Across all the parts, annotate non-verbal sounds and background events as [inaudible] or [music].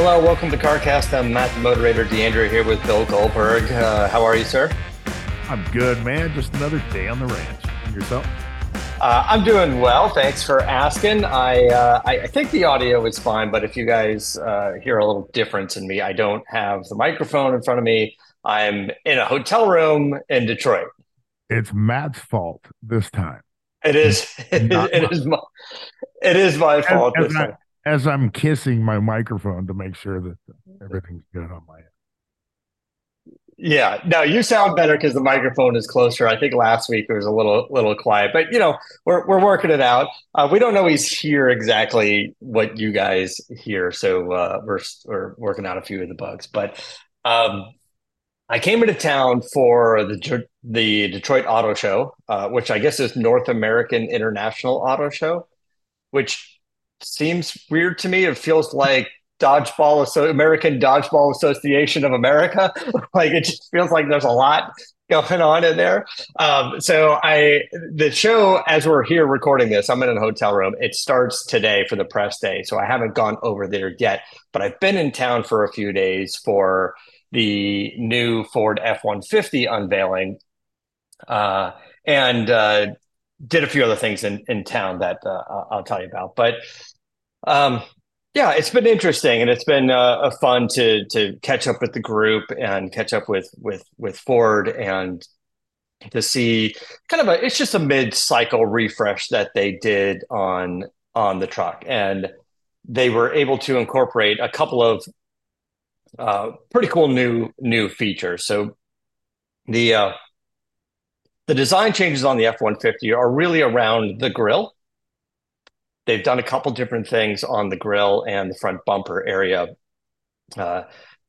Hello, welcome to CarCast. I'm Matt, the moderator, DeAndre, here with Bill Goldberg. Uh, how are you, sir? I'm good, man. Just another day on the ranch. And yourself? Uh, I'm doing well. Thanks for asking. I, uh, I, I think the audio is fine, but if you guys uh, hear a little difference in me, I don't have the microphone in front of me. I'm in a hotel room in Detroit. It's Matt's fault this time. It is. It, Not [laughs] it is my. It is my fault as, this I, time. As I'm kissing my microphone to make sure that everything's good on my end. Yeah, no, you sound better because the microphone is closer. I think last week it was a little little quiet, but you know we're we're working it out. Uh, we don't always hear exactly what you guys hear, so uh, we're we're working out a few of the bugs. But um, I came into town for the the Detroit Auto Show, uh, which I guess is North American International Auto Show, which seems weird to me. It feels like dodgeball so american dodgeball association of america. [laughs] Like it just feels like there's a lot going on in there. Um, so i the show as we're here recording this i'm in a hotel room. It starts today for the press day so i haven't gone over there yet but i've been in town for a few days for the new ford f-150 unveiling. Uh, and uh, did a few other things in, in town that uh, I'll- i'll tell you about. But um, yeah, it's been interesting, and it's been uh, a fun to to catch up with the group and catch up with with with Ford and to see kind of a it's just a mid cycle refresh that they did on on the truck, and they were able to incorporate a couple of uh, pretty cool new new features. So the uh, the design changes on the F one fifty are really around the grill they've done a couple different things on the grill and the front bumper area uh,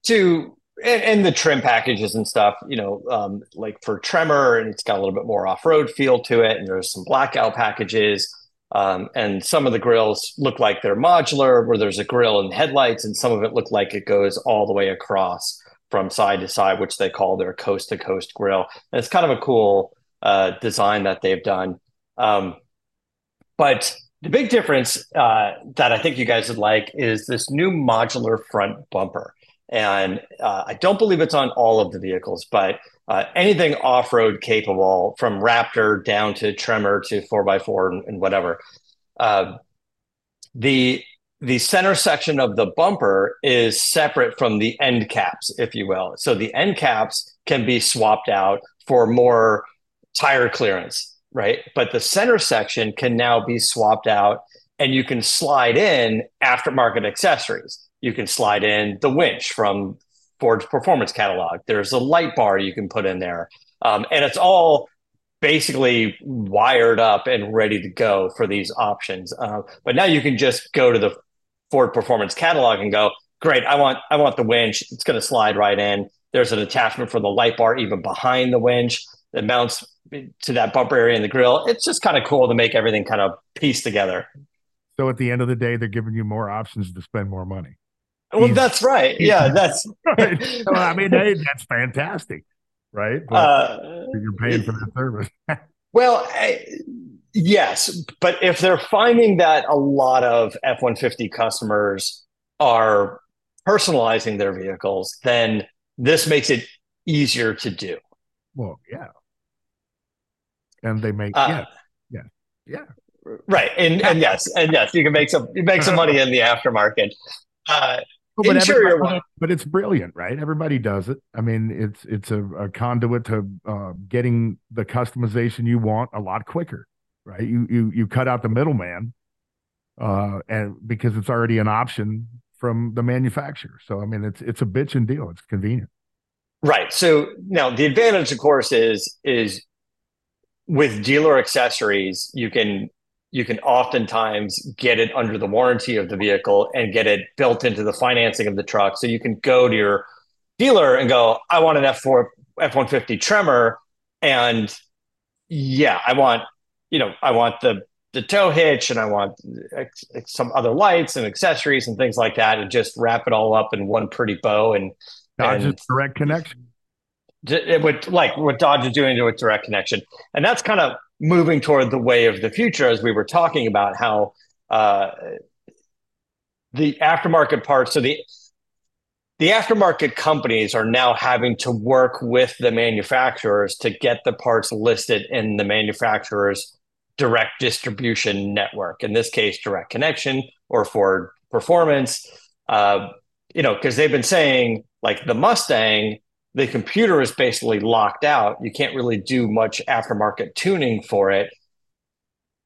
to and, and the trim packages and stuff you know um, like for tremor and it's got a little bit more off-road feel to it and there's some blackout packages um, and some of the grills look like they're modular where there's a grill and headlights and some of it look like it goes all the way across from side to side which they call their coast to coast grill. And it's kind of a cool uh, design that they've done. Um, but the big difference uh, that I think you guys would like is this new modular front bumper. And uh, I don't believe it's on all of the vehicles, but uh, anything off road capable from Raptor down to Tremor to 4x4 and, and whatever. Uh, the the center section of the bumper is separate from the end caps, if you will. So the end caps can be swapped out for more tire clearance right? But the center section can now be swapped out and you can slide in aftermarket accessories. You can slide in the winch from Ford's performance catalog. There's a light bar you can put in there. Um, and it's all basically wired up and ready to go for these options. Uh, but now you can just go to the Ford performance catalog and go, great, I want I want the winch. It's going to slide right in. There's an attachment for the light bar even behind the winch that mounts to that bumper area in the grill. It's just kind of cool to make everything kind of piece together. So at the end of the day, they're giving you more options to spend more money. Well, Easy. that's right. Yeah, [laughs] that's Right. So, I mean, hey, that's fantastic, right? But uh, you're paying for that service. [laughs] well, I, yes, but if they're finding that a lot of F one fifty customers are personalizing their vehicles, then this makes it easier to do. well, yeah. And they make, Uh, yeah, yeah, yeah. Right, and and yes, and yes, you can make some you make some money in the aftermarket. Uh, but, Interior one. but it's brilliant, right? Everybody does it. I mean, it's it's a, a conduit to uh, getting the customization you want a lot quicker, right? You you you cut out the middleman, uh, and because it's already an option from the manufacturer. So I mean, it's it's a bitchin' deal. It's convenient. Right. So now the advantage, of course, is is with dealer accessories, you can you can oftentimes get it under the warranty of the vehicle and get it built into the financing of the truck. So you can go to your dealer and go, I want an F4 F150 Tremor, and yeah, I want you know I want the the tow hitch and I want some other lights and accessories and things like that, and just wrap it all up in one pretty bow and Dodge's and direct connection. It would like what Dodge is doing to a direct connection, and that's kind of moving toward the way of the future, as we were talking about how uh, the aftermarket parts. So the the aftermarket companies are now having to work with the manufacturers to get the parts listed in the manufacturer's direct distribution network. In this case, direct connection or Ford Performance. Uh, you know, because they've been saying like the Mustang, the computer is basically locked out. You can't really do much aftermarket tuning for it.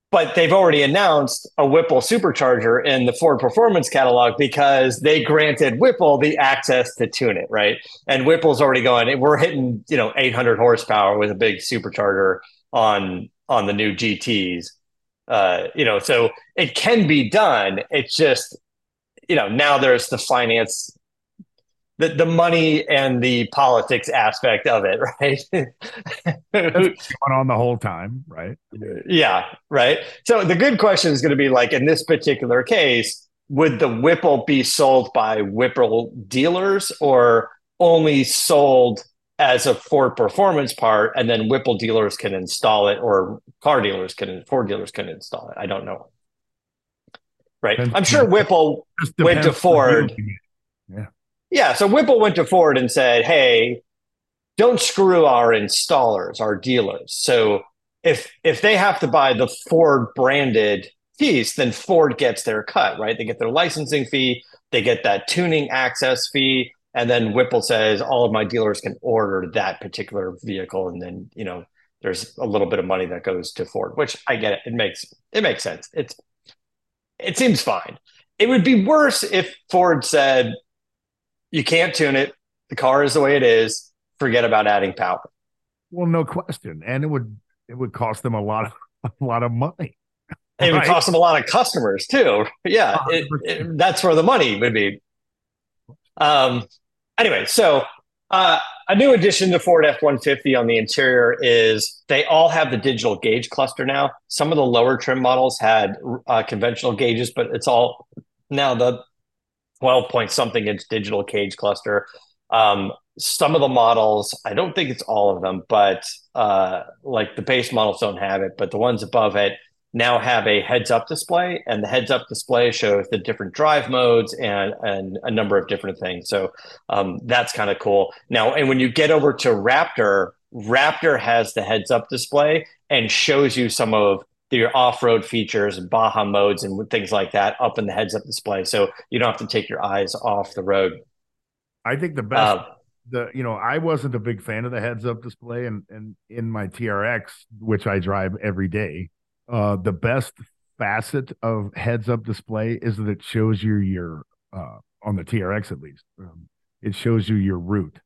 But they've already announced a Whipple supercharger in the Ford Performance catalog because they granted Whipple the access to tune it, right? And Whipple's already going, we're hitting, you know, 800 horsepower with a big supercharger on on the new GTs. Uh, you know, so it can be done. It's just, you know, now there's the finance the, the money and the politics aspect of it, [laughs] right? going on the whole time, right? Yeah, right. So the good question is going to be like in this particular case, would the Whipple be sold by Whipple dealers or only sold as a Ford performance part, and then Whipple dealers can install it, or car dealers can, Ford dealers can install it? I don't know. Right. I'm sure Whipple went to Ford. Yeah. So Whipple went to Ford and said, hey, don't screw our installers, our dealers. So if if they have to buy the Ford branded piece, then Ford gets their cut, right? They get their licensing fee, they get that tuning access fee, and then Whipple says all of my dealers can order that particular vehicle, and then you know there's a little bit of money that goes to Ford, which I get it. It makes it makes sense. It's it seems fine. It would be worse if Ford said, you can't tune it. The car is the way it is. Forget about adding power. Well, no question, and it would it would cost them a lot of [laughs] a lot of money. It right? would cost them a lot of customers too. Yeah, it, it, that's where the money would be. Um. Anyway, so uh, a new addition to Ford F one fifty on the interior is they all have the digital gauge cluster now. Some of the lower trim models had uh, conventional gauges, but it's all now the 12 point something inch digital gauge cluster. Um, some of the models, I don't think it's all of them, but uh, like the base models don't have it, but the ones above it now have a heads up display, and the heads up display shows the different drive modes and and a number of different things. So um, that's kind of cool. Now, and when you get over to Raptor, Raptor has the heads up display and shows you some of your off-road features and Baja modes and things like that up in the heads-up display, so you don't have to take your eyes off the road. I think the best, uh, the you know, I wasn't a big fan of the heads-up display, and and in my TRX, which I drive every day, uh, the best facet of heads-up display is that it shows you your uh, on the TRX at least, um, it shows you your route.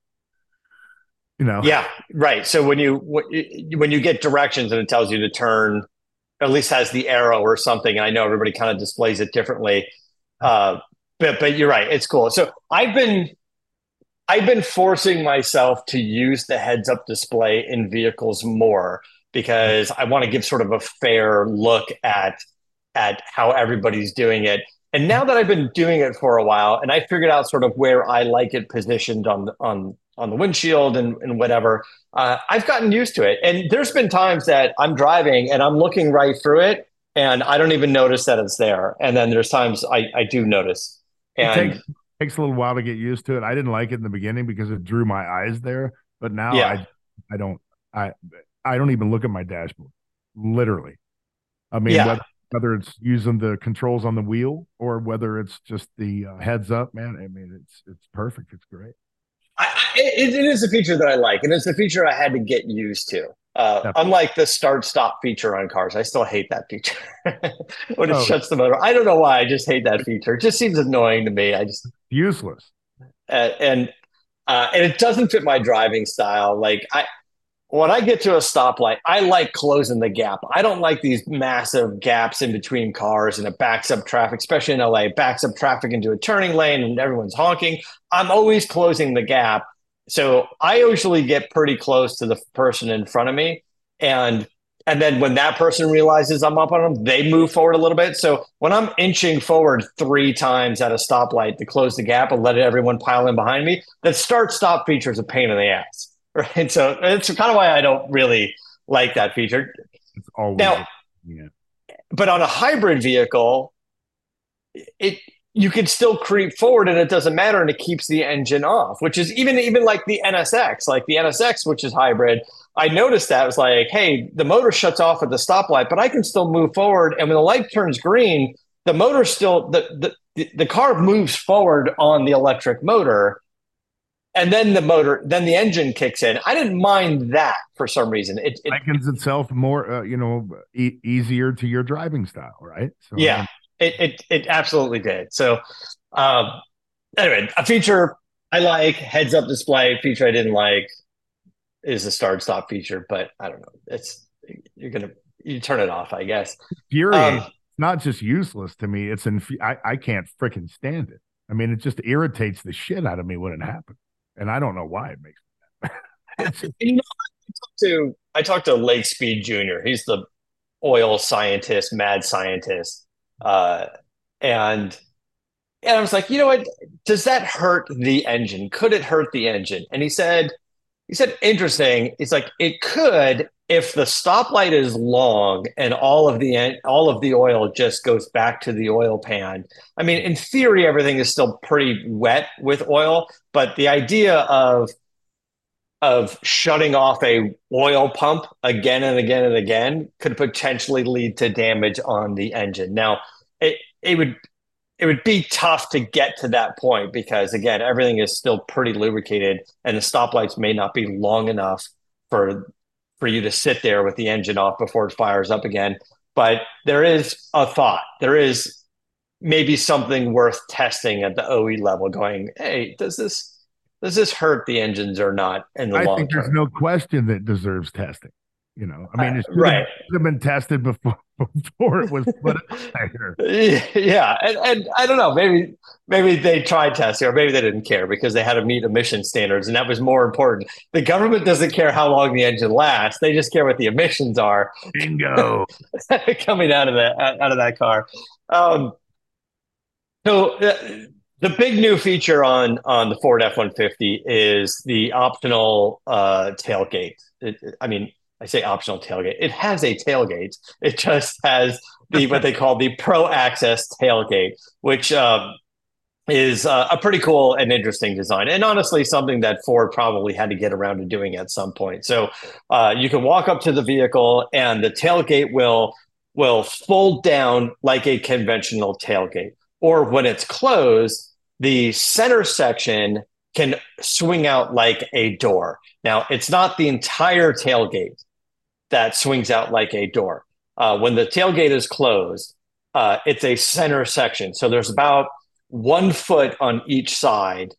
You know? Yeah right. So when you when you get directions and it tells you to turn at least has the arrow or something. And I know everybody kind of displays it differently. Uh, but but you're right, it's cool. So I've been I've been forcing myself to use the heads up display in vehicles more because I want to give sort of a fair look at at how everybody's doing it. And now that I've been doing it for a while and I figured out sort of where I like it positioned on on on the windshield and, and whatever, uh, I've gotten used to it. And there's been times that I'm driving and I'm looking right through it and I don't even notice that it's there. And then there's times I, I do notice. And it takes, takes, a little while to get used to it. I didn't like it in the beginning because it drew my eyes there, but now yeah. I I don't I I don't even look at my dashboard. Literally. I mean, yeah. whether, whether, it's using the controls on the wheel or whether it's just the uh, heads up, man. I mean, it's it's perfect. It's great. It, it is a feature that I like, and it's a feature I had to get used to. Uh, unlike the start stop feature on cars, I still hate that feature [laughs] when it oh. shuts the motor. I don't know why. I just hate that feature. It just seems annoying to me. I just useless. Uh, and uh, and it doesn't fit my driving style. Like I, when I get to a stoplight, I like closing the gap. I don't like these massive gaps in between cars and it backs up traffic, especially in LA, It backs up traffic into a turning lane and everyone's honking. I'm always closing the gap. So I usually get pretty close to the person in front of me. And and then when that person realizes I'm up on them, they move forward a little bit. So when I'm inching forward three times at a stoplight to close the gap and let everyone pile in behind me, that start stop feature is a pain in the ass. [laughs] Right. So it's kind of why I don't really like that feature. It's always now, yeah. But on a hybrid vehicle, it you can still creep forward and it doesn't matter and it keeps the engine off, which is even even like the NSX, like the NSX, which is hybrid. I noticed that it was like, hey, the motor shuts off at the stoplight, but I can still move forward. And when the light turns green, the motor still the the, the car moves forward on the electric motor. And then the motor, then the engine kicks in. I didn't mind that for some reason. It, it likens itself more, uh, you know, e- easier to your driving style, right? So, yeah, it, it it absolutely did. So, um, anyway, a feature I like heads up display. Feature I didn't like is the start stop feature, but I don't know. It's you're gonna you turn it off, I guess. Fury, um, not just useless to me. It's in I I can't freaking stand it. I mean, it just irritates the shit out of me when it happens, and I don't know why it makes me [laughs] you know, I talked to I talked to Lake Speed Jr. He's the oil scientist, mad scientist, uh, and and I was like, you know what? Does that hurt the engine? Could it hurt the engine? And he said, he said, interesting. It's like it could if the stoplight is long and all of the all of the oil just goes back to the oil pan. I mean, in theory, everything is still pretty wet with oil, but the idea of of shutting off a oil pump again and again and again could potentially lead to damage on the engine. Now, it it would it would be tough to get to that point because again, everything is still pretty lubricated and the stoplights may not be long enough for for you to sit there with the engine off before it fires up again. But there is a thought. There is maybe something worth testing at the OE level going, hey, does this does this hurt the engines or not in the I long think term? There's no question that deserves testing. You know, I mean, it should, right. have, been tested before [laughs] before it was put there. [laughs] Yeah, and, and I don't know, maybe maybe they tried testing, or maybe they didn't care because they had to meet emission standards, and that was more important. The government doesn't care how long the engine lasts; they just care what the emissions are. Bingo, [laughs] coming out of that out of that car. Um, so. Uh, the big new feature on on the Ford F one fifty is the optional uh, tailgate. It, I mean, I say optional tailgate. It has a tailgate. It just has the what they call the Pro Access tailgate, which um, is uh, a pretty cool and interesting design, and honestly, something that Ford probably had to get around to doing at some point. So uh, you can walk up to the vehicle, and the tailgate will will fold down like a conventional tailgate, or when it's closed, the center section can swing out like a door. Now, it's not the entire tailgate that swings out like a door. Uh, when the tailgate is closed, uh, it's a center section. So there's about one foot on each side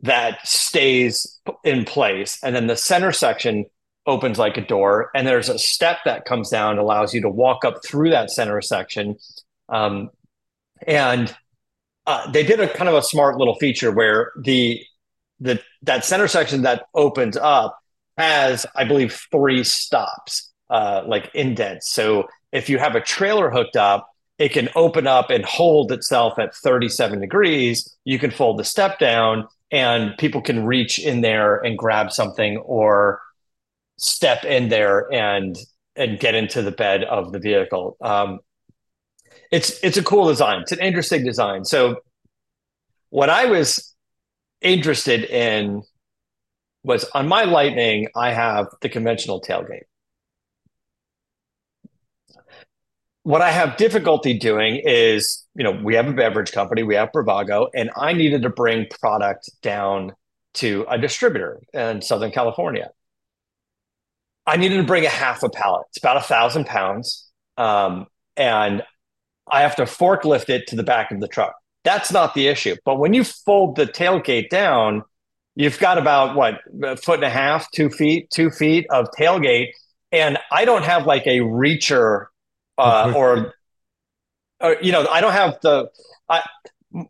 that stays in place. And then the center section opens like a door. And there's a step that comes down, allows you to walk up through that center section. Um, and uh, they did a kind of a smart little feature where the the that center section that opens up has, I believe, three stops, uh, like indents. So if you have a trailer hooked up, it can open up and hold itself at 37 degrees. You can fold the step down and people can reach in there and grab something or step in there and and get into the bed of the vehicle. Um, it's it's a cool design. It's an interesting design. So what I was interested in was on my Lightning, I have the conventional tailgate. What I have difficulty doing is, you know, we have a beverage company, we have Bravago, and I needed to bring product down to a distributor in Southern California. I needed to bring a half a pallet. It's about a thousand pounds. Um, and I have to forklift it to the back of the truck. That's not the issue. But when you fold the tailgate down, you've got about what a foot and a half, two feet, two feet of tailgate, and I don't have like a reacher uh, or, or, you know, I don't have the. I,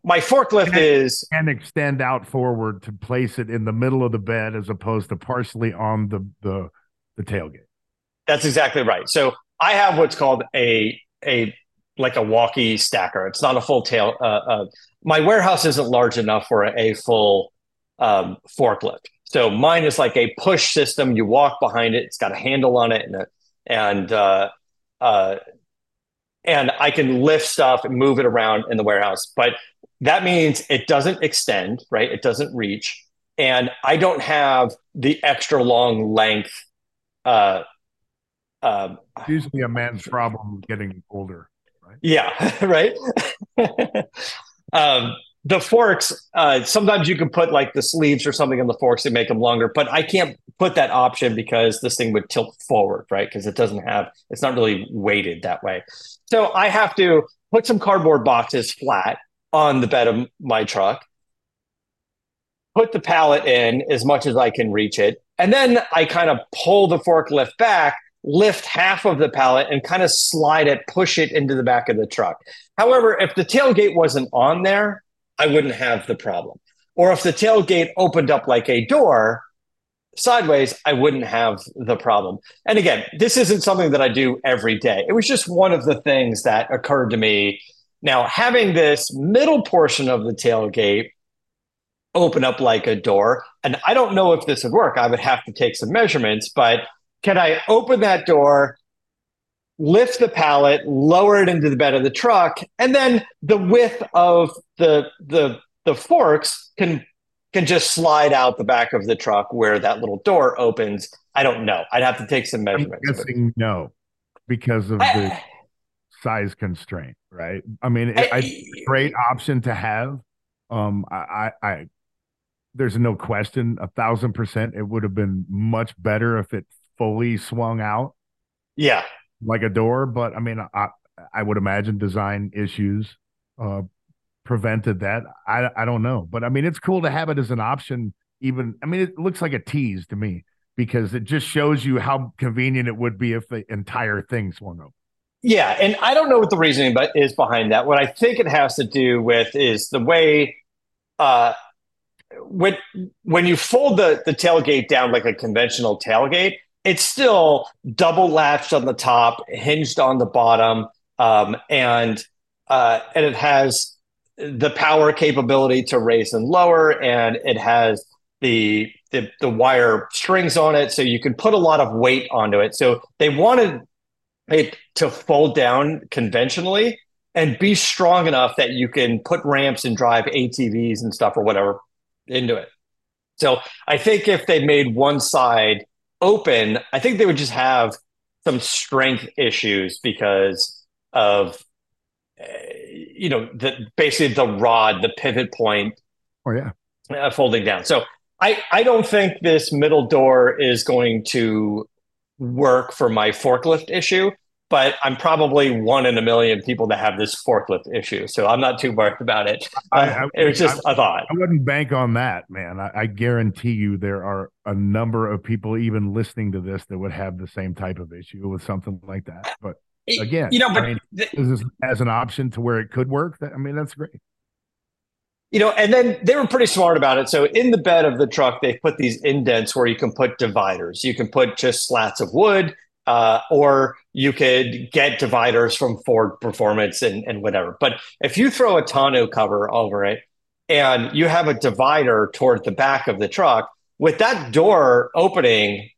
my forklift can, is and extend out forward to place it in the middle of the bed as opposed to partially on the the the tailgate. That's exactly right. So I have what's called a a like a walkie stacker. It's not a full tail. Uh, uh, my warehouse isn't large enough for a, a full um, forklift. So mine is like a push system. You walk behind it. It's got a handle on it, and a, and uh, uh, and I can lift stuff and move it around in the warehouse. But that means it doesn't extend, right? It doesn't reach, and I don't have the extra long length. Uh, uh, usually a man's problem getting older? Yeah, [laughs] right. um, the forks uh, sometimes you can put like the sleeves or something on the forks to make them longer but i can't put that option because this thing would tilt forward right because it doesn't have it's not really weighted that way so i have to put some cardboard boxes flat on the bed of my truck put the pallet in as much as i can reach it and then i kind of pull the forklift back lift half of the pallet and kind of slide it push it into the back of the truck however if the tailgate wasn't on there I wouldn't have the problem. Or if the tailgate opened up like a door sideways, I wouldn't have the problem. And again, this isn't something that I do every day. It was just one of the things that occurred to me. Now, having this middle portion of the tailgate open up like a door, and I don't know if this would work. I would have to take some measurements, but can I open that door lift the pallet, lower it into the bed of the truck, and then the width of the the the forks can can just slide out the back of the truck where that little door opens. I don't know. I'd have to take some measurements. I'm guessing no, because of I, the size constraint, right? I mean, I, I, great option to have. Um, I, I, there's no question, a thousand percent, it would have been much better if it fully swung out. Yeah, like a door, but I mean, I I would imagine design issues uh, prevented that. I I don't know, but I mean, it's cool to have it as an option. Even I mean, it looks like a tease to me because it just shows you how convenient it would be if the entire thing swung open. Yeah, and I don't know what the reasoning but is behind that. What I think it has to do with is the way uh, when when you fold the the tailgate down like a conventional tailgate, it's still double latched on the top, hinged on the bottom, um, and uh, and it has the power capability to raise and lower, and it has the, the the wire strings on it, so you can put a lot of weight onto it. So they wanted it to fold down conventionally and be strong enough that you can put ramps and drive ATVs and stuff or whatever into it. So I think if they made one side open, I think they would just have some strength issues because of uh, you know the basically the rod, the pivot point. Oh yeah, uh, folding down. So I I don't think this middle door is going to work for my forklift issue but I'm probably one in a million people that have this forklift issue. So I'm not too worried about it. I, [laughs] I, it was just I, a thought. I wouldn't bank on that, man. I, guarantee you there are a number of people even listening to this that would have the same type of issue with something like that. But again, you know, but mean, the, as an option to where it could work, that, I mean, that's great. You know, and then they were pretty smart about it. So in the bed of the truck, they put these indents where you can put dividers. You can put just slats of wood uh, or you could get dividers from Ford Performance and, and whatever. But if you throw a tonneau cover over it and you have a divider toward the back of the truck, with that door opening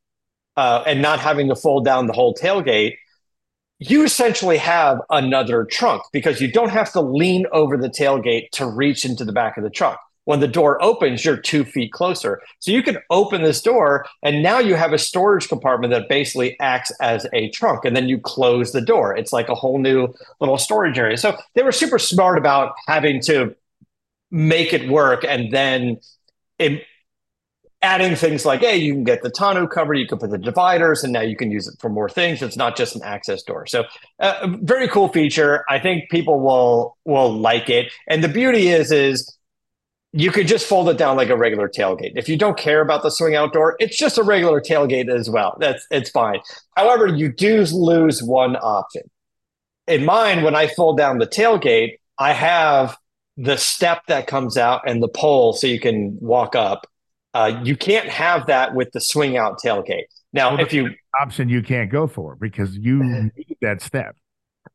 uh, and not having to fold down the whole tailgate, you essentially have another trunk because you don't have to lean over the tailgate to reach into the back of the truck when the door opens, you're two feet closer. So you can open this door, and now you have a storage compartment that basically acts as a trunk. And then you close the door. It's like a whole new little storage area. So they were super smart about having to make it work and then it, adding things like, hey, you can get the tonneau cover, you can put the dividers, and now you can use it for more things. It's not just an access door. So, uh, very cool feature. I think people will will like it. And the beauty is, is you could just fold it down like a regular tailgate. If you don't care about the swing out door, it's just a regular tailgate as well. That's it's fine. However, you do lose one option. In mine, when I fold down the tailgate, I have the step that comes out and the pole so you can walk up. Uh, you can't have that with the swing out tailgate. Now, well, if you option you can't go for because you [laughs] need that step.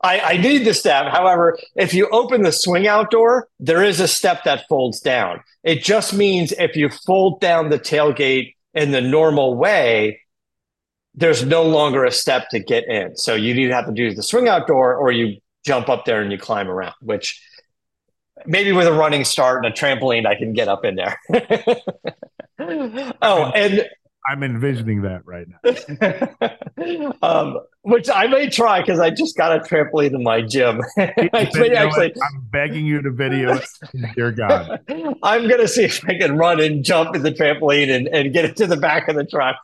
I, I need the step. However, if you open the swing out door, there is a step that folds down. It just means if you fold down the tailgate in the normal way, there's no longer a step to get in. So you either have to do the swing out door or you jump up there and you climb around, which maybe with a running start and a trampoline, I can get up in there. [laughs] oh, and I'm envisioning that right now. [laughs] um, which I may try because I just got a trampoline in my gym. [laughs] actually, I'm begging you to video it. [laughs] Dear God. I'm going to see if I can run and jump in the trampoline and, and get it to the back of the truck.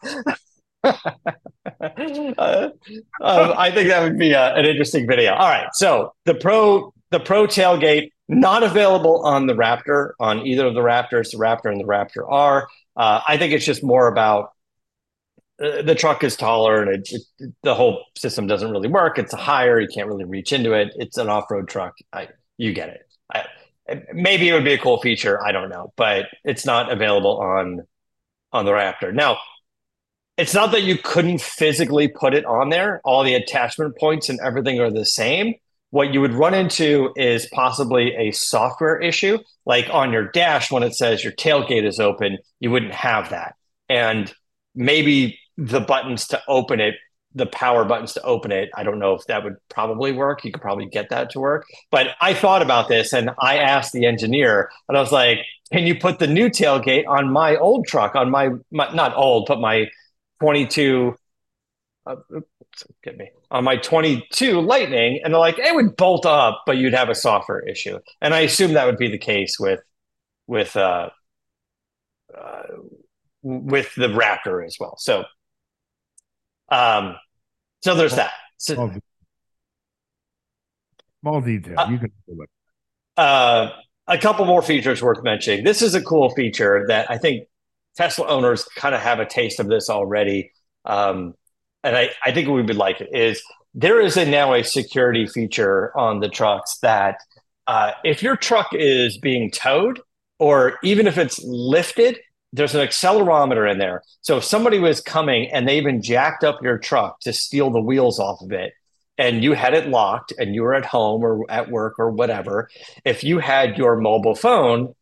uh, um, I think that would be a, uh, an interesting video. All right, so the pro the pro tailgate not available on the Raptor on either of the Raptors. The Raptor and the Raptor R. Uh, I think it's just more about uh, the truck is taller and it, it, the whole system doesn't really work. It's higher. You can't really reach into it. It's an off road truck. I, you get it. I, maybe it would be a cool feature. I don't know, but it's not available on on the Raptor. Now, it's not that you couldn't physically put it on there. All the attachment points and everything are the same. What you would run into is possibly a software issue. Like on your dash, when it says your tailgate is open, you wouldn't have that. And maybe the buttons to open it, the power buttons to open it, I don't know if that would probably work. You could probably get that to work. But I thought about this and I asked the engineer, and I was like, can you put the new tailgate on my old truck, on my, my not old, but my 22 uh, get me on my 22 lightning and they're like it would bolt up but you'd have a software issue. And i assume that would be the case with with uh, uh with the raptor as well. So um so there's that. So, small, small detail. Uh, you can do it. uh a couple more features worth mentioning. This is a cool feature that i think tesla owners kind of have a taste of this already. Um and I, I think we would like it is there is a now a security feature on the trucks that uh, if your truck is being towed or even if it's lifted, there's an accelerometer in there. So if somebody was coming and they even jacked up your truck to steal the wheels off of it, and you had it locked and you were at home or at work or whatever, if you had your mobile phone,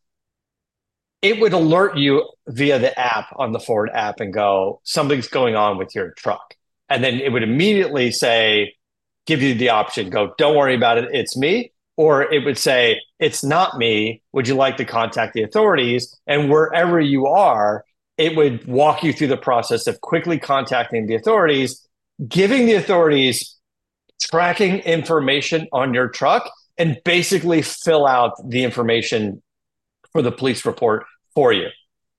it would alert you via the app on the Ford app and go, something's going on with your truck and then it would immediately say give you the option. Go don't worry about it. It's me. Or it would say it's not me. Would you like to contact the authorities? And wherever you are it would walk you through the process of quickly contacting the authorities giving the authorities tracking information on your truck and basically fill out the information for the police report for you.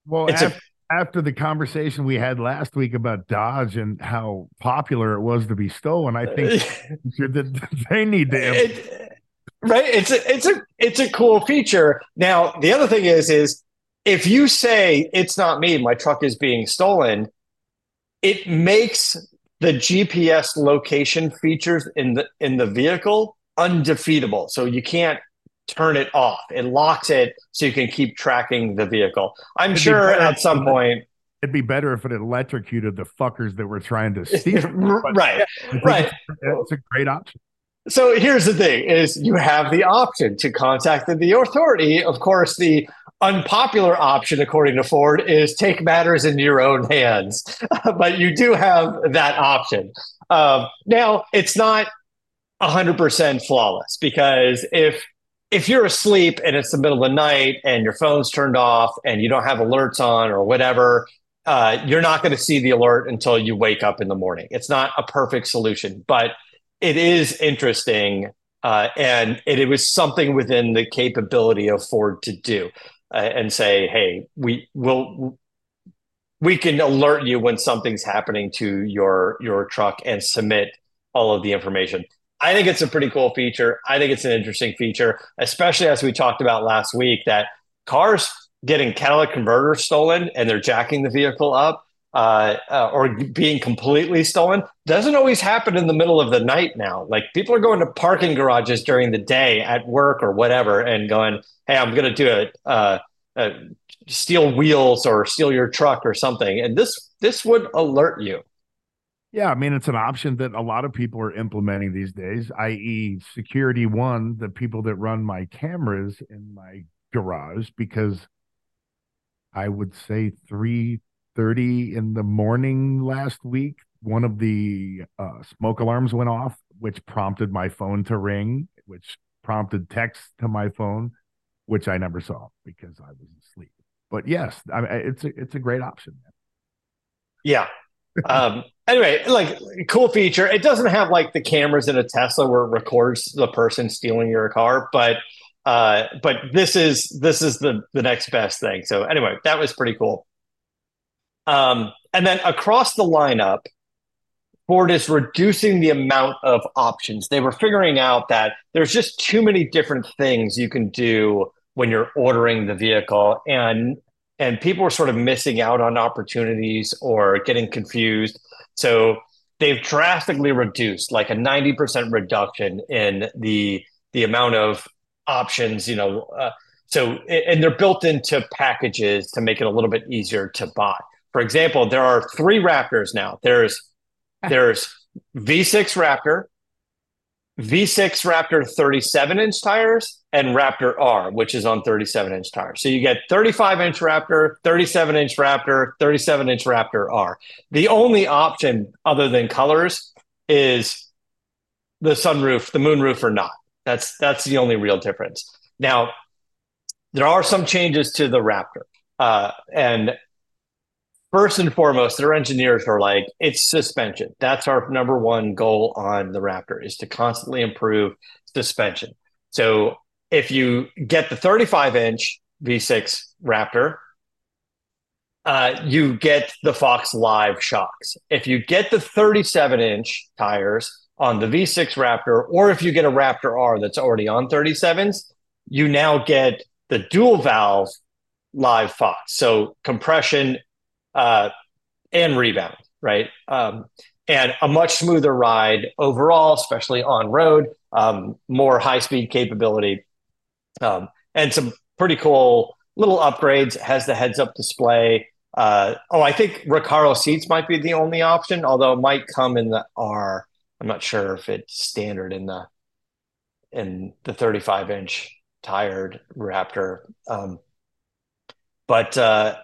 Well it's after, after the conversation we had last week about Dodge and how popular it was to be stolen, I think uh, [laughs] that [laughs] they need to. It, right, it's a it's a it's a cool feature. Now, the other thing is is if you say it's not me, my truck is being stolen, it makes the GPS location features in the in the vehicle undefeatable. So you can't turn it off. It locks it so you can keep tracking the vehicle. I'm it'd sure at some point. It'd be better if it electrocuted the fuckers that were trying to steal. [laughs] right, right. It's a great option. So here's the thing: is you have the option to contact the authority. Of course, the unpopular option, according to Ford, is take matters into your own hands. [laughs] but you do have that option. Um, now, it's not 100% flawless because if if you're asleep and it's the middle of the night and your phone's turned off and you don't have alerts on or whatever, uh, you're not going to see the alert until you wake up in the morning. It's not a perfect solution, but it is interesting. Uh, and it, it, was something within the capability of Ford to do uh, and say, hey, we will. We can alert you when something's happening to your your truck and submit all of the information. I think it's a pretty cool feature. I think it's an interesting feature, especially as we talked about last week that cars getting catalytic converters stolen and they're jacking the vehicle up uh, uh, or being completely stolen doesn't always happen in the middle of the night now. Like people are going to parking garages during the day at work or whatever and going, "Hey, I'm going to do it." Steal wheels or steal your truck or something and this this would alert you yeah i mean it's an option that a lot of people are implementing these days i.e security one the people that run my cameras in my garage because i would say 3.30 in the morning last week one of the uh, smoke alarms went off which prompted my phone to ring which prompted text to my phone which I never saw because I was asleep. But yes, I mean, it's a it's a great option. Yeah. um, anyway, like cool feature. It doesn't have like the cameras in a Tesla where it records the person stealing your car, but uh, but this is this is the the next best thing. So anyway, that was pretty cool. Um, and then across the lineup, Ford is reducing the amount of options. They were figuring out that there's just too many different things you can do when you're ordering the vehicle and and people are sort of missing out on opportunities or getting confused so they've drastically reduced like a 90% reduction in the the amount of options you know uh, so and they're built into packages to make it a little bit easier to buy. For example there are three raptors now. There's [laughs] there's v6 raptor V6 Raptor 37 inch tires and Raptor R, which is on 37 inch tires. So you get 35 inch Raptor, 37 inch Raptor, 37 inch Raptor R. The only option other than colors is the sunroof, the moonroof or not. That's that's the only real difference. Now, there are some changes to the Raptor. Uh, and first and foremost, their engineers are like, it's suspension. That's our number one goal on the Raptor is to constantly improve suspension. So if you get the 35 inch V6 Raptor, uh, you get the Fox Live shocks. If you get the 37 inch tires on the V6 Raptor, or if you get a Raptor R that's already on 37s, you now get the dual valve live Fox. So compression uh, and rebound, right? Um, and a much smoother ride overall, especially on road, um, more high speed capability, um, and some pretty cool little upgrades. Has the heads up display. Uh, oh, I think Recaro seats might be the only option, although it might come in the R. I'm not sure if it's standard in the in the 35 inch tired Raptor. Um, but uh,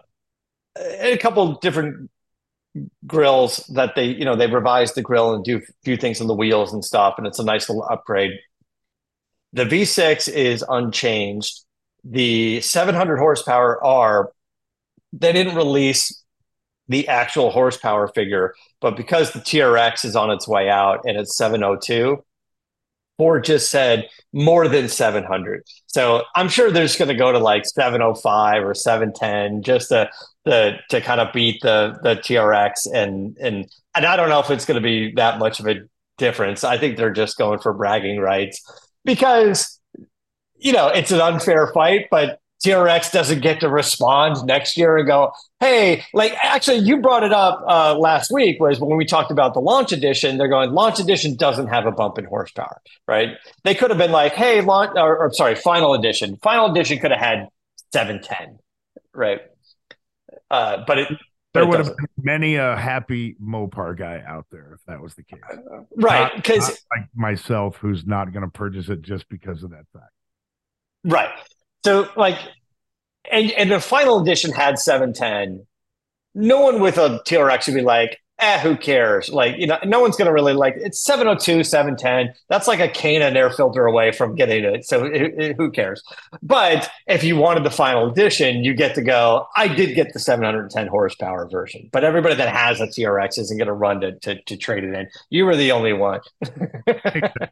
a couple different grills that they you know they revised the grill and do a few things on the wheels and stuff and it's a nice little upgrade the v6 is unchanged the 700 horsepower r they didn't release the actual horsepower figure but because the trx is on its way out and it's 702 Ford just said more than 700. So I'm sure they're just going to go to like 705 or 710 just to to, to kind of beat the the TRX and and and I don't know if it's going to be that much of a difference. I think they're just going for bragging rights because you know it's an unfair fight, but TRX doesn't get to respond next year and go, hey, like actually, you brought it up uh, last week was when we talked about the launch edition. They're going, launch edition doesn't have a bump in horsepower, right? They could have been like, hey, launch, or, or sorry, final edition. Final edition could have had 710, right? Uh, but it, there would have been many a happy Mopar guy out there if that was the case. Right. Because like myself, who's not going to purchase it just because of that fact. Right. So like, and and the final edition had 710. No one with a TRX would be like, eh, who cares? Like, you know, no one's going to really like it. it's 702, 710. That's like a K&N air filter away from getting it. So it, it, who cares? But if you wanted the final edition, you get to go, I did get the 710 horsepower version, but everybody that has a TRX isn't going to run to, to, to trade it in. You were the only one [laughs] that,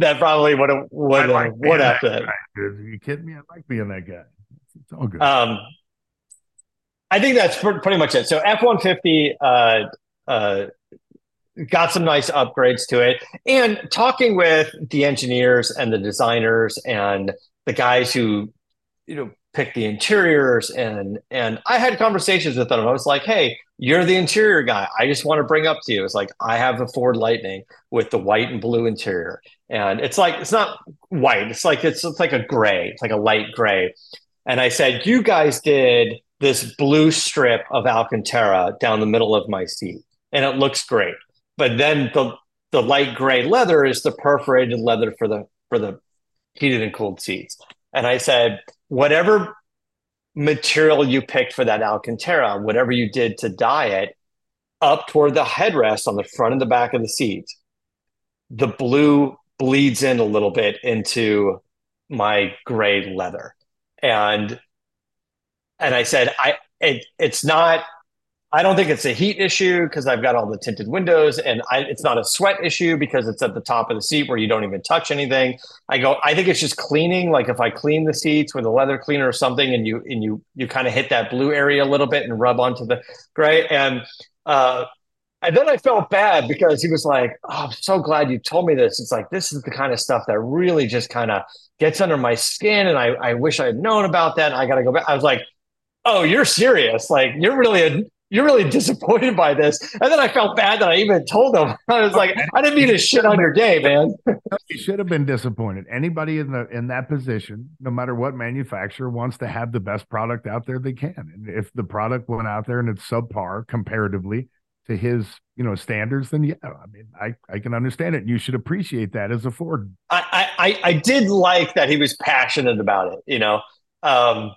that probably would have, would have, would have. Are you kidding me? I like being that guy. It's all good. Um, I think that's pretty much it. So F one fifty uh, uh, got some nice upgrades to it, and talking with the engineers and the designers and the guys who you know pick the interiors and and I had conversations with them. I was like, hey, you're the interior guy. I just want to bring up to you. It's like I have the Ford Lightning with the white and blue interior. And it's like it's not white. It's like it's it's like a gray. It's like a light gray. And I said, you guys did this blue strip of Alcantara down the middle of my seat. And it looks great. But then the the light gray leather is the perforated leather for the for the heated and cooled seats. And I said, whatever material you picked for that Alcantara, whatever you did to dye it, up toward the headrest on the front and the back of the seat, the blue bleeds in a little bit into my gray leather. And and I said, I it, it's not I don't think it's a heat issue because I've got all the tinted windows, and I, it's not a sweat issue because it's at the top of the seat where you don't even touch anything. I go, I think it's just cleaning. Like if I clean the seats with a leather cleaner or something, and you and you you kind of hit that blue area a little bit and rub onto the gray, and uh, and then I felt bad because he was like, "Oh, I'm so glad you told me this." It's like this is the kind of stuff that really just kind of gets under my skin, and I I wish I had known about that. I got to go back. I was like, "Oh, you're serious? Like you're really a you're really disappointed by this. And then I felt bad that I even told him. [laughs] I was like, I didn't mean to shit on your day, man. [laughs] you should have been disappointed. Anybody in the in that position, no matter what manufacturer, wants to have the best product out there they can. And if the product went out there and it's subpar comparatively to his, you know, standards, then yeah, I mean, I I can understand it. And you should appreciate that as a Ford. I I, I did like that he was passionate about it. You know. Um,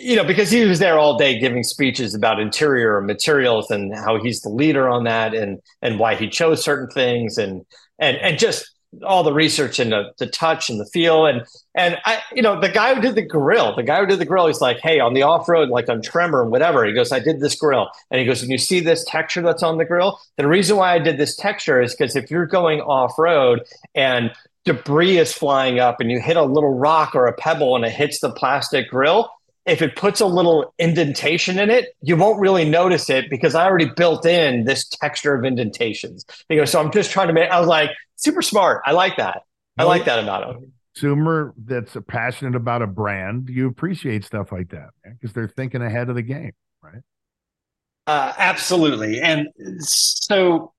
you know, because he was there all day giving speeches about interior materials and how he's the leader on that and and why he chose certain things and and and just all the research and the, the touch and the feel. And and I you know the guy who did the grill the guy who did the grill he's like hey on the off road like on Tremor and whatever he goes I did this grill. And he goes and you see this texture that's on the grill? The reason why I did this texture is because if you're going off road and debris is flying up and you hit a little rock or a pebble and it hits the plastic grill if it puts a little indentation in it, you won't really notice it because I already built in this texture of indentations. You know, so I'm just trying to make. I was like, super smart. I like that. I like that about him. Consumer that's passionate about a brand, you appreciate stuff like that because they're thinking ahead of the game, right? Uh, absolutely, and so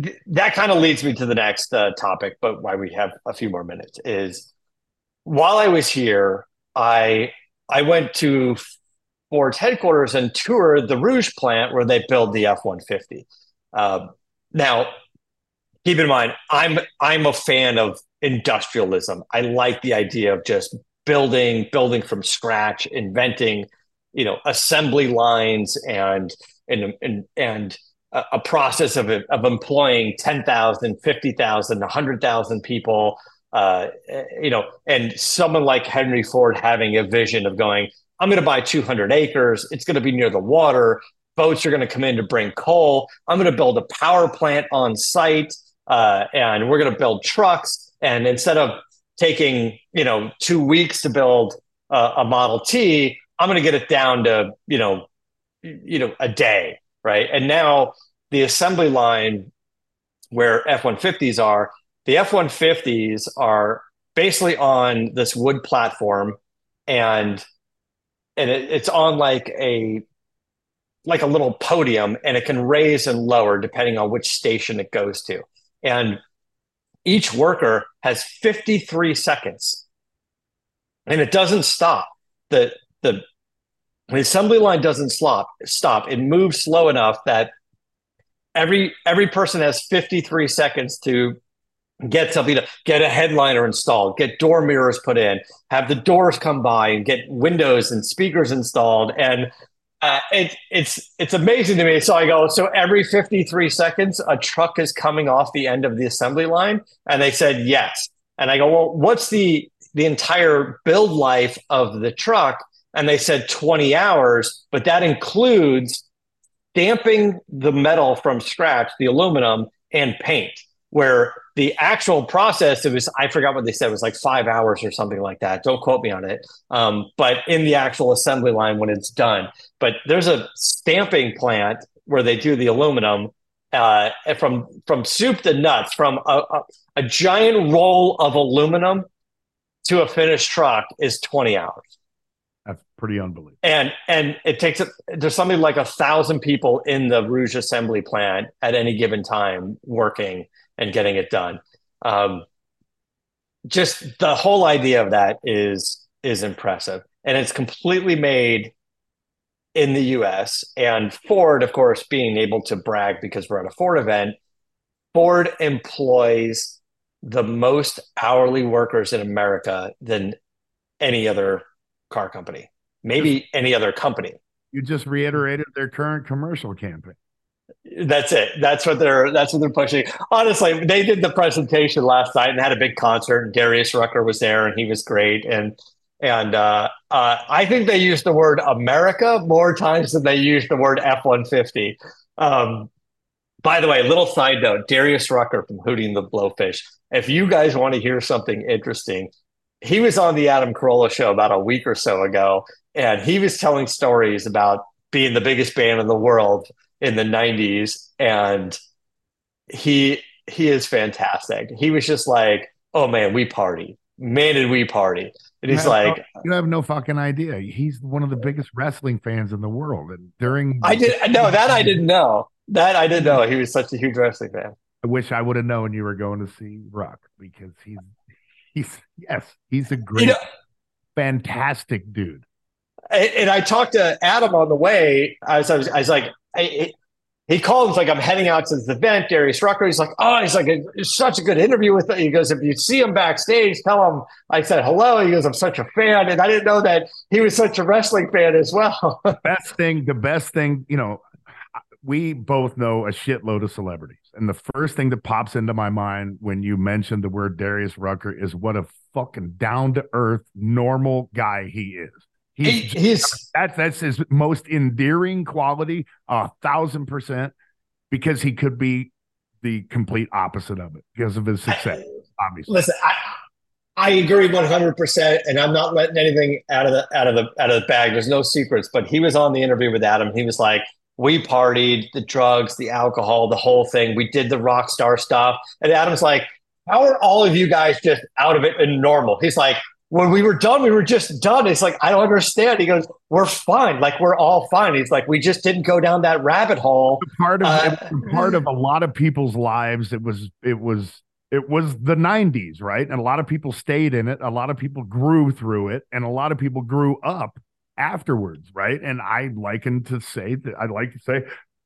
th- that kind of leads me to the next uh, topic. But why we have a few more minutes is while I was here, I I went to Ford's headquarters and toured the Rouge plant where they build the F one fifty. Um, now, keep in mind, I'm I'm a fan of industrialism. I like the idea of just building building from scratch, inventing, you know, assembly lines and and and and a, process of of employing 10,000, 50,000, 100,000 people uh, you know, and someone like Henry Ford having a vision of going, I'm going to buy 200 acres. It's going to be near the water. Boats are going to come in to bring coal. I'm going to build a power plant on site, uh, and we're going to build trucks. And instead of taking you know two weeks to build uh, a Model T, I'm going to get it down to you know you know a day, right? And now the assembly line where F-150s are the F 150s are basically on this wood platform and and it, it's on like a like a little podium and it can raise and lower depending on which station it goes to. And each worker has 53 seconds. And it doesn't stop. The the the assembly line doesn't stop stop. It moves slow enough that every every person has 53 seconds to get something to get a headliner installed, get door mirrors put in, have the doors come by and get windows and speakers installed. And uh, it, it's it's amazing to me. So I go, so every 53 seconds, a truck is coming off the end of the assembly line. And they said yes. And I go, well, what's the the entire build life of the truck? And they said 20 hours, but that includes stamping the metal from scratch, the aluminum, and paint where the actual process it was i forgot what they said it was like five hours or something like that don't quote me on it um, but in the actual assembly line when it's done but there's a stamping plant where they do the aluminum uh, from from soup to nuts from a, a, a giant roll of aluminum to a finished truck is 20 hours. That's pretty unbelievable. And and it takes there's something like a thousand people in the Rouge assembly plant at any given time working and getting it done. Um, just the whole idea of that is is impressive, and it's completely made in the U.S. And Ford, of course, being able to brag because we're at a Ford event. Ford employs the most hourly workers in America than any other car company, maybe any other company. You just reiterated their current commercial campaign. That's it. That's what they're. That's what they're pushing. Honestly, they did the presentation last night and had a big concert. And Darius Rucker was there, and he was great. And and uh, uh, I think they used the word America more times than they used the word F one fifty. Um, by the way, little side note: Darius Rucker from Hootie the Blowfish. If you guys want to hear something interesting, he was on the Adam Carolla show about a week or so ago, and he was telling stories about being the biggest band in the world in the 90s and he he is fantastic. He was just like, "Oh man, we party. Man, did we party." And he's like, no, "You have no fucking idea. He's one of the biggest wrestling fans in the world." And during I did no that I didn't [laughs] know. That I didn't know. He was such a huge wrestling fan. I wish I would have known you were going to see Rock because he's he's yes, he's a great, you know, fantastic dude. And I talked to Adam on the way. I was, I was, I was like, I, he calls like, I'm heading out to this event. Darius Rucker. He's like, oh, he's like, it's such a good interview with. Him. He goes, if you see him backstage, tell him I said hello. He goes, I'm such a fan, and I didn't know that he was such a wrestling fan as well. [laughs] best thing, the best thing, you know, we both know a shitload of celebrities. And the first thing that pops into my mind when you mentioned the word Darius Rucker is what a fucking down to earth, normal guy he is. He's, he, he's that's that's his most endearing quality, a thousand percent, because he could be the complete opposite of it because of his success. I, obviously, listen, I I agree one hundred percent, and I'm not letting anything out of the out of the out of the bag. There's no secrets, but he was on the interview with Adam. He was like, we partied, the drugs, the alcohol, the whole thing. We did the rock star stuff. And Adam's like, how are all of you guys just out of it and normal? He's like, when we were done, we were just done. It's like, I don't understand. He goes, we're fine. Like, we're all fine. He's like, we just didn't go down that rabbit hole. Part of, uh, part of a lot of people's lives, it was, it was, it was the 90s, right? And a lot of people stayed in it. A lot of people grew through it. And a lot of people grew up afterwards, right? And I liken to say that I'd like to say,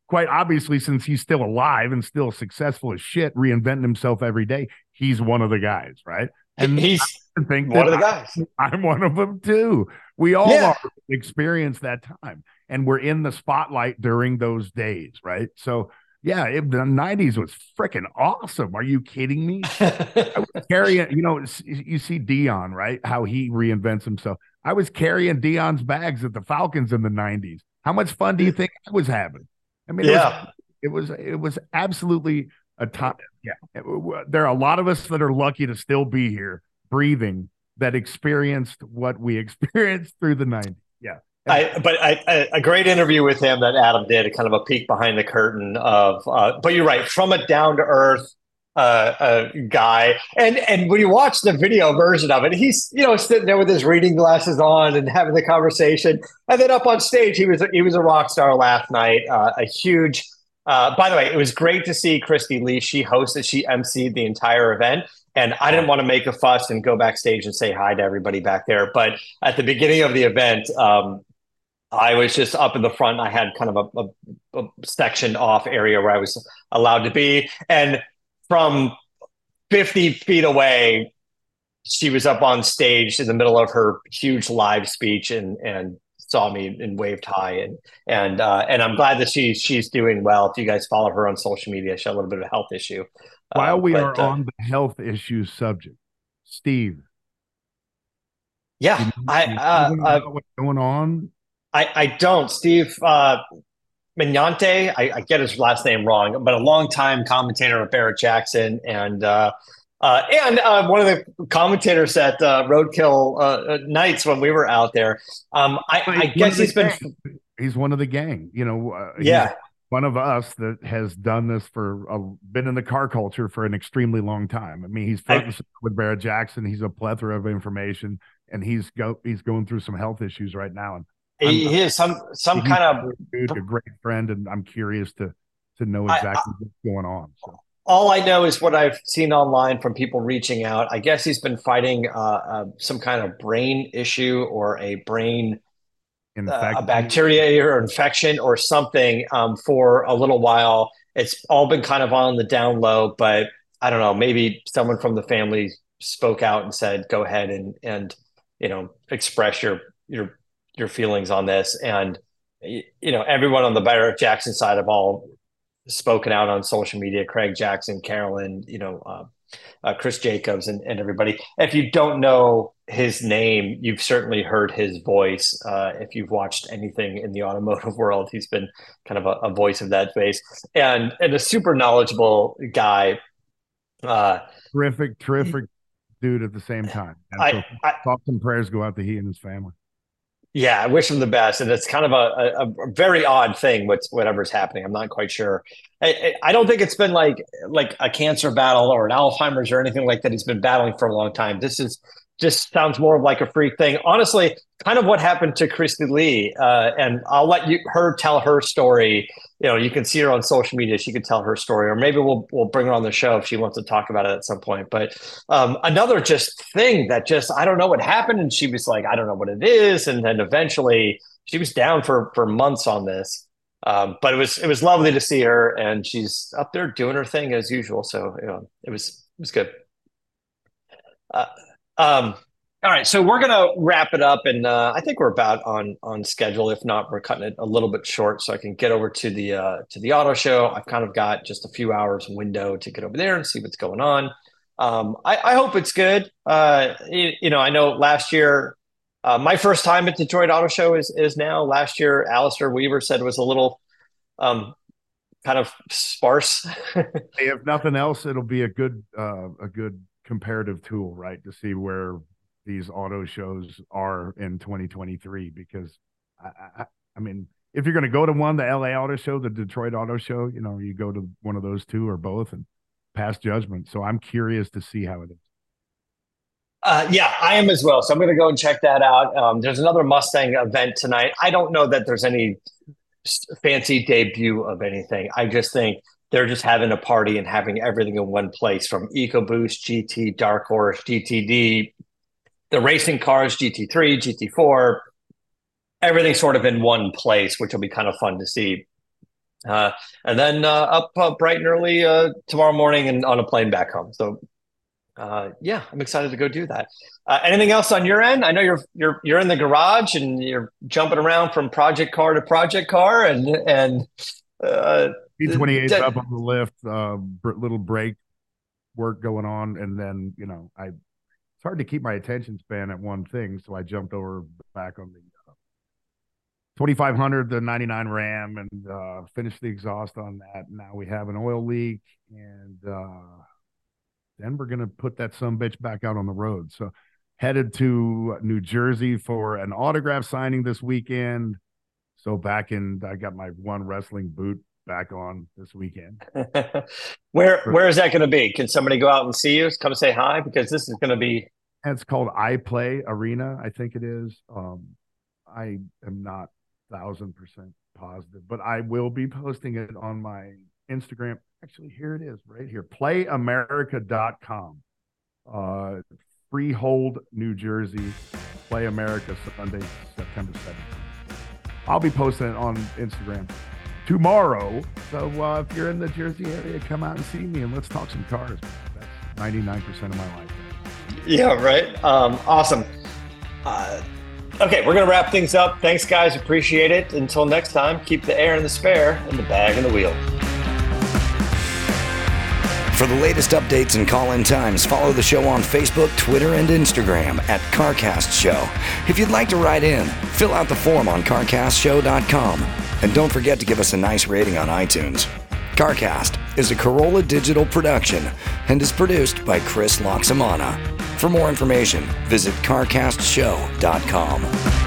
quite obviously, since he's still alive and still successful as shit, reinventing himself every day, he's one of the guys, right? And he's think one of the guys. [laughs] I, am one of them too. We all yeah. experience that time, and we're in the spotlight during those days, right? So yeah, it, the '90s was freaking awesome. Are you kidding me? [laughs] I was carrying, you know, you see Deion, right? How he reinvents himself. I was carrying Deion's bags at the Falcons in the '90s. How much fun do you think I was having? I mean, yeah, it was it was, it was absolutely a time. Yeah, it, there are a lot of us that are lucky to still be here, breathing, that experienced what we [laughs] experienced through the '90s. Yeah. I, but I, I, a great interview with him that Adam did, kind of a peek behind the curtain of. Uh, but you're right, from a down to earth uh, uh, guy. And and when you watch the video version of it, he's you know sitting there with his reading glasses on and having the conversation. And then up on stage, he was he was a rock star last night. Uh, a huge. Uh, by the way, it was great to see Cristy Lee. She hosted, she emceed the entire event. And I didn't want to make a fuss and go backstage and say hi to everybody back there. But at the beginning of the event, um, I was just up in the front. I had kind of a, a, a sectioned off area where I was allowed to be. And from 50 feet away, she was up on stage in the middle of her huge live speech and and saw me and waved hi and and uh, and I'm glad that she's she's doing well. If you guys follow her on social media, she had a little bit of a health issue. While uh, we but, are uh, on the health issues subject, Steve. Yeah, you know, I uh, what's going on. I I don't, Steve. Uh, Magnante, I, I, get his last name wrong, but a longtime commentator of Barrett Jackson and uh, uh, and uh, one of the commentators at uh, Roadkill uh, Nights when we were out there. Um, I, I guess he's been he's one of the gang. You know, yeah. One of us that has done this for a, been in the car culture for an extremely long time. I mean, he's front I, with Barrett Jackson. He's a plethora of information, and he's go he's going through some health issues right now. And he I'm, is some some kind of dude, a great friend, and I'm curious to to know exactly I, what's going on. So. All I know is what I've seen online from people reaching out. I guess he's been fighting uh, uh, some kind of brain issue or a brain uh, a bacteria or infection or something um, for a little while. It's all been kind of on the down low, but I don't know. Maybe someone from the family spoke out and said, "Go ahead and and you know express your your your feelings on this." And you know, everyone on the Barrett Jackson side have all spoken out on social media. Craig Jackson, Carolyn, you know, uh, uh, Chris Jacobs, and, and everybody. If you don't know his name, you've certainly heard his voice. Uh, if you've watched anything in the automotive [laughs] world, he's been kind of a, a voice of that face, and and a super knowledgeable guy. Uh, terrific, terrific dude at the same time. I, so I, thoughts and prayers go out to he and his family. Yeah, I wish him the best, and it's kind of a, a, a very odd thing. What's whatever's happening, I'm not quite sure. I, I, don't think it's been like like a cancer battle or an Alzheimer's or anything like that. He's been battling for a long time. This is just sounds more like a freak thing. Honestly, kind of what happened to Cristy Lee. Uh, and I'll let you her tell her story. You know, you can see her on social media. She could tell her story, or maybe we'll we'll bring her on the show if she wants to talk about it at some point. But um, another just thing that just I don't know what happened, and she was like, I don't know what it is, and then eventually she was down for for months on this. Um, but it was it was lovely to see her, and she's up there doing her thing as usual. So you know, it was it was good. Uh, um, all right, so we're gonna wrap it up, and uh, I think we're about on on schedule. If not, we're cutting it a little bit short, so I can get over to the uh, to the auto show. I've kind of got just a few hours window to get over there and see what's going on. Um, I, I, hope it's good. Uh, you, you, know, I know last year, uh, my first time at Detroit Auto Show is is now. Last year, Alistair Weaver said was a little um, kind of sparse. [laughs] if nothing else, it'll be a good uh, a good comparative tool, right, to see where these auto shows are in 2023. Because I, I, I mean, if you're going to go to one, the LA Auto Show, the Detroit Auto Show, you know, you go to one of those two or both and pass judgment. So I'm curious to see how it is. Uh, yeah, I am as well. So I'm going to go and check that out. Um, there's another Mustang event tonight. I don't know that there's any fancy debut of anything. I just think they're just having a party and having everything in one place from EcoBoost, GT, Dark Horse, GTD, the racing cars, GT3, GT4, everything sort of in one place, which will be kind of fun to see. Uh, and then uh, up uh, bright and early uh, tomorrow morning and on a plane back home. So, uh, yeah, I'm excited to go do that. Uh, anything else on your end? I know you're you're you're in the garage and you're jumping around from project car to project car, and and P28 up on the lift, uh, little brake work going on, and then you know I it's hard to keep my attention span at one thing, so I jumped over back on the uh, 2500, the 99 Ram, and uh, finished the exhaust on that. Now we have an oil leak, and uh, then we're gonna put that some bitch back out on the road. So headed to New Jersey for an autograph signing this weekend. So back in, I got my one wrestling boot back on this weekend. [laughs] where where is that going to be? Can somebody go out and see you? Come say hi because this is going to be. it's called I Play Arena, I think it is. Um, I am not thousand percent positive, but I will be posting it on my Instagram. Actually, here it is, right here. PlayAmerica.com. Uh, Freehold, New Jersey. Play America Sunday, September 7th. I'll be posting it on Instagram tomorrow. So uh, if you're in the Jersey area, come out and see me and let's talk some cars. That's 99% of my life. Yeah, right. Um, awesome. Uh, okay, we're going to wrap things up. Thanks, guys. Appreciate it. Until next time, keep the air in the spare and the bag in the wheel. For the latest updates and call in times, follow the show on Facebook, Twitter, and Instagram at CarCast Show. If you'd like to write in, fill out the form on carcastshow.com. And don't forget to give us a nice rating on iTunes. CarCast is a Carolla digital production and is produced by Chris Laxamana. For more information, visit carcastshow.com.